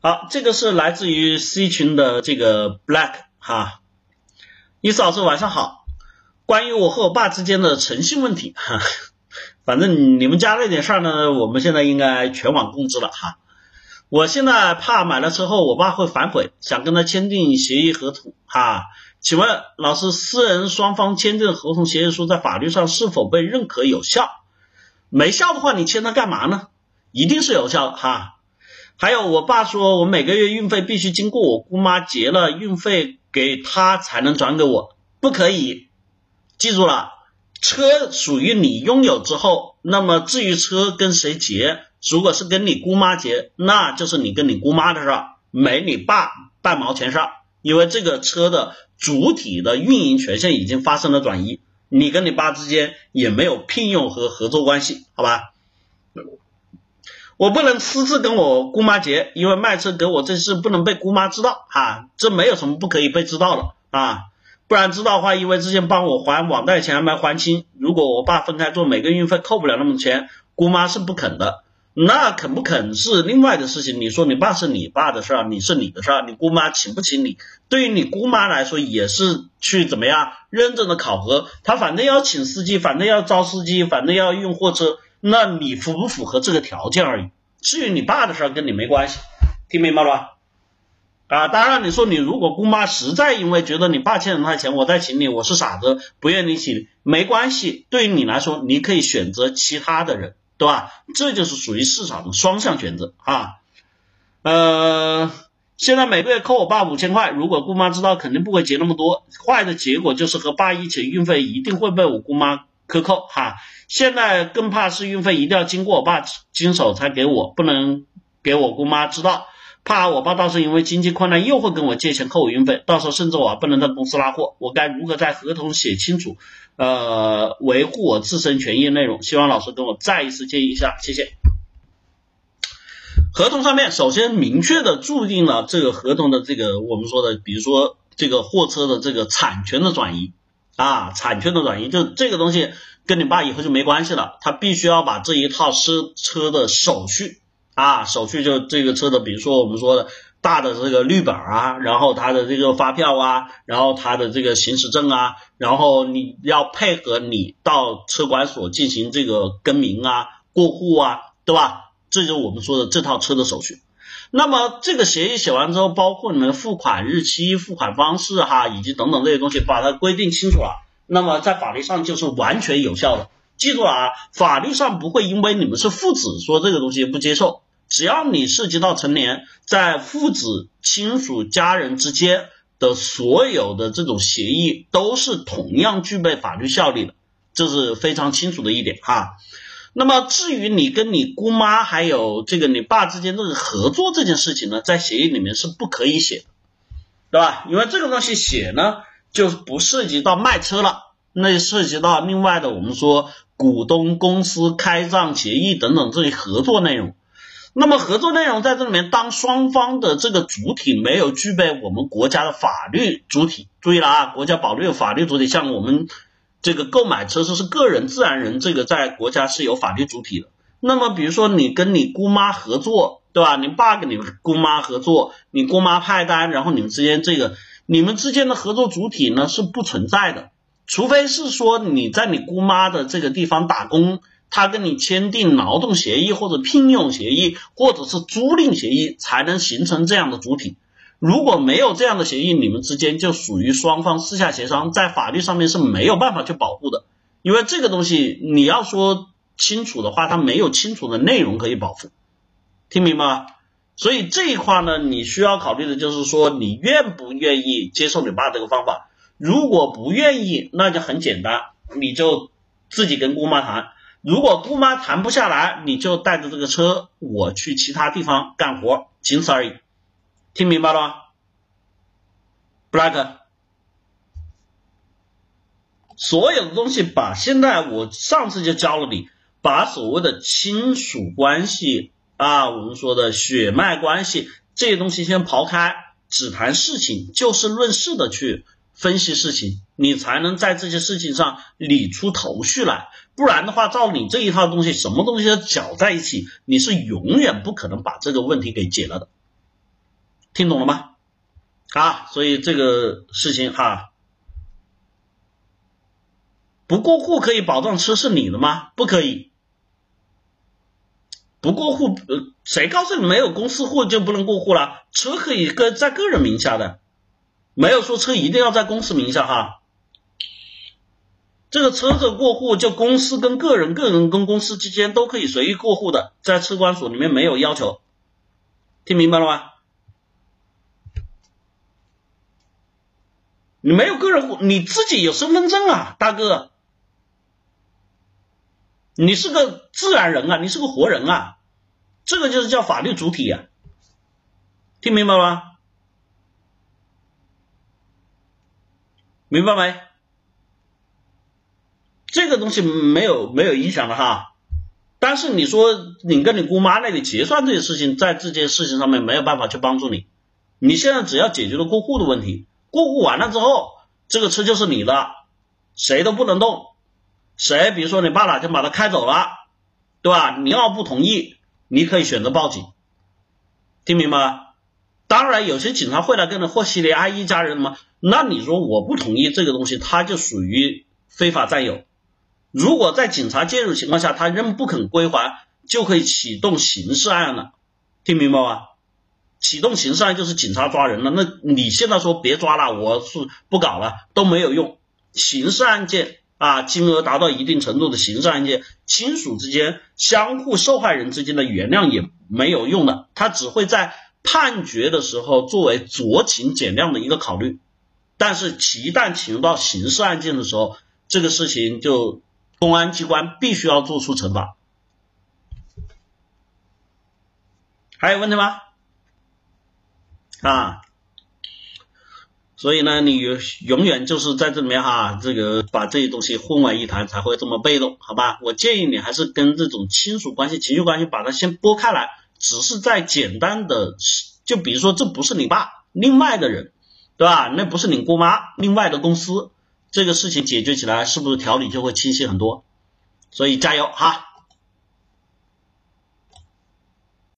好，这个是来自于 C 群的这个 Black 哈，伊斯老师晚上好，关于我和我爸之间的诚信问题哈，反正你们家那点事儿呢，我们现在应该全网共知了哈。我现在怕买了车后我爸会反悔，想跟他签订协议合同哈。请问老师，私人双方签订合同协议书在法律上是否被认可有效？没效的话，你签它干嘛呢？一定是有效的哈。还有，我爸说我每个月运费必须经过我姑妈结了运费给他才能转给我，不可以。记住了，车属于你拥有之后，那么至于车跟谁结，如果是跟你姑妈结，那就是你跟你姑妈的事儿，没你爸半毛钱事儿。因为这个车的主体的运营权限已经发生了转移，你跟你爸之间也没有聘用和合作关系，好吧？我不能私自跟我姑妈结，因为卖车给我这事不能被姑妈知道啊，这没有什么不可以被知道的啊，不然知道的话，因为之前帮我还网贷钱还没还清，如果我爸分开做，每个运费扣不了那么多钱，姑妈是不肯的。那肯不肯是另外的事情。你说你爸是你爸的事儿，你是你的事儿，你姑妈请不请你？对于你姑妈来说，也是去怎么样认真的考核。他反正要请司机，反正要招司机，反正要运货车，那你符不符合这个条件而已。至于你爸的事儿，跟你没关系，听明白了吧？啊，当然你说你如果姑妈实在因为觉得你爸欠了他钱，我再请你，我是傻子，不愿意请，没关系。对于你来说，你可以选择其他的人。对吧？这就是属于市场的双向选择啊。呃，现在每个月扣我爸五千块，如果姑妈知道，肯定不会结那么多。坏的结果就是和爸一起运费一定会被我姑妈克扣哈。现在更怕是运费一定要经过我爸经手才给我，不能给我姑妈知道。怕我爸到时候因为经济困难又会跟我借钱扣我运费，到时候甚至我不能在公司拉货，我该如何在合同写清楚，呃，维护我自身权益内容？希望老师跟我再一次建议一下，谢谢。合同上面首先明确的注定了这个合同的这个我们说的，比如说这个货车的这个产权的转移啊，产权的转移，就这个东西跟你爸以后就没关系了，他必须要把这一套车车的手续。啊，手续就这个车的，比如说我们说的大的这个绿本啊，然后它的这个发票啊，然后它的这个行驶证啊，然后你要配合你到车管所进行这个更名啊、过户啊，对吧？这就是我们说的这套车的手续。那么这个协议写完之后，包括你们付款日期、付款方式哈，以及等等这些东西，把它规定清楚了，那么在法律上就是完全有效的。记住了啊，法律上不会因为你们是父子说这个东西不接受。只要你涉及到成年，在父子、亲属、家人之间的所有的这种协议，都是同样具备法律效力的，这是非常清楚的一点哈。那么至于你跟你姑妈还有这个你爸之间这个合作这件事情呢，在协议里面是不可以写的，对吧？因为这个东西写呢，就不涉及到卖车了，那涉及到另外的我们说股东公司开账协议等等这些合作内容。那么合作内容在这里面，当双方的这个主体没有具备我们国家的法律主体，注意了啊，国家保留法律主体，像我们这个购买车子是个人自然人，这个在国家是有法律主体的。那么比如说你跟你姑妈合作，对吧？你爸跟你姑妈合作，你姑妈派单，然后你们之间这个你们之间的合作主体呢是不存在的，除非是说你在你姑妈的这个地方打工。他跟你签订劳动协议或者聘用协议或者是租赁协议，才能形成这样的主体。如果没有这样的协议，你们之间就属于双方私下协商，在法律上面是没有办法去保护的。因为这个东西你要说清楚的话，它没有清楚的内容可以保护，听明白吗？所以这一块呢，你需要考虑的就是说，你愿不愿意接受你爸这个方法？如果不愿意，那就很简单，你就自己跟姑妈谈。如果姑妈谈不下来，你就带着这个车，我去其他地方干活，仅此而已。听明白了吗？Black，所有的东西把现在我上次就教了你，把所谓的亲属关系啊，我们说的血脉关系这些东西先刨开，只谈事情，就事论事的去。分析事情，你才能在这些事情上理出头绪来，不然的话，照你这一套东西，什么东西都搅在一起，你是永远不可能把这个问题给解了的。听懂了吗？啊，所以这个事情哈，不过户可以保障车是你的吗？不可以。不过户，呃，谁告诉你没有公司户就不能过户了？车可以个在个人名下的，没有说车一定要在公司名下哈。这个车子过户就公司跟个人，个人跟公司之间都可以随意过户的，在车管所里面没有要求，听明白了吗？你没有个人户，你自己有身份证啊，大哥。你是个自然人啊，你是个活人啊，这个就是叫法律主体呀，听明白吗？明白没？这个东西没有没有影响的哈，但是你说你跟你姑妈那里结算这些事情，在这件事情上面没有办法去帮助你，你现在只要解决了过户的问题，过户完了之后，这个车就是你的，谁都不能动。谁？比如说你爸哪天把他开走了，对吧？你要不同意，你可以选择报警，听明白吗？当然，有些警察会来跟你和稀泥阿一家人吗？那你说我不同意这个东西，他就属于非法占有。如果在警察介入情况下，他仍不肯归还，就可以启动刑事案了，听明白吗？启动刑事案就是警察抓人了。那你现在说别抓了，我是不搞了，都没有用，刑事案件。啊，金额达到一定程度的刑事案件，亲属之间、相互受害人之间的原谅也没有用的，他只会在判决的时候作为酌情减量的一个考虑。但是，一旦进入到刑事案件的时候，这个事情就公安机关必须要做出惩罚。还有问题吗？啊？所以呢，你永远就是在这里面哈，这个把这些东西混为一谈，才会这么被动，好吧？我建议你还是跟这种亲属关系、情绪关系把它先拨开来，只是在简单的，就比如说这不是你爸，另外的人，对吧？那不是你姑妈，另外的公司，这个事情解决起来是不是条理就会清晰很多？所以加油哈！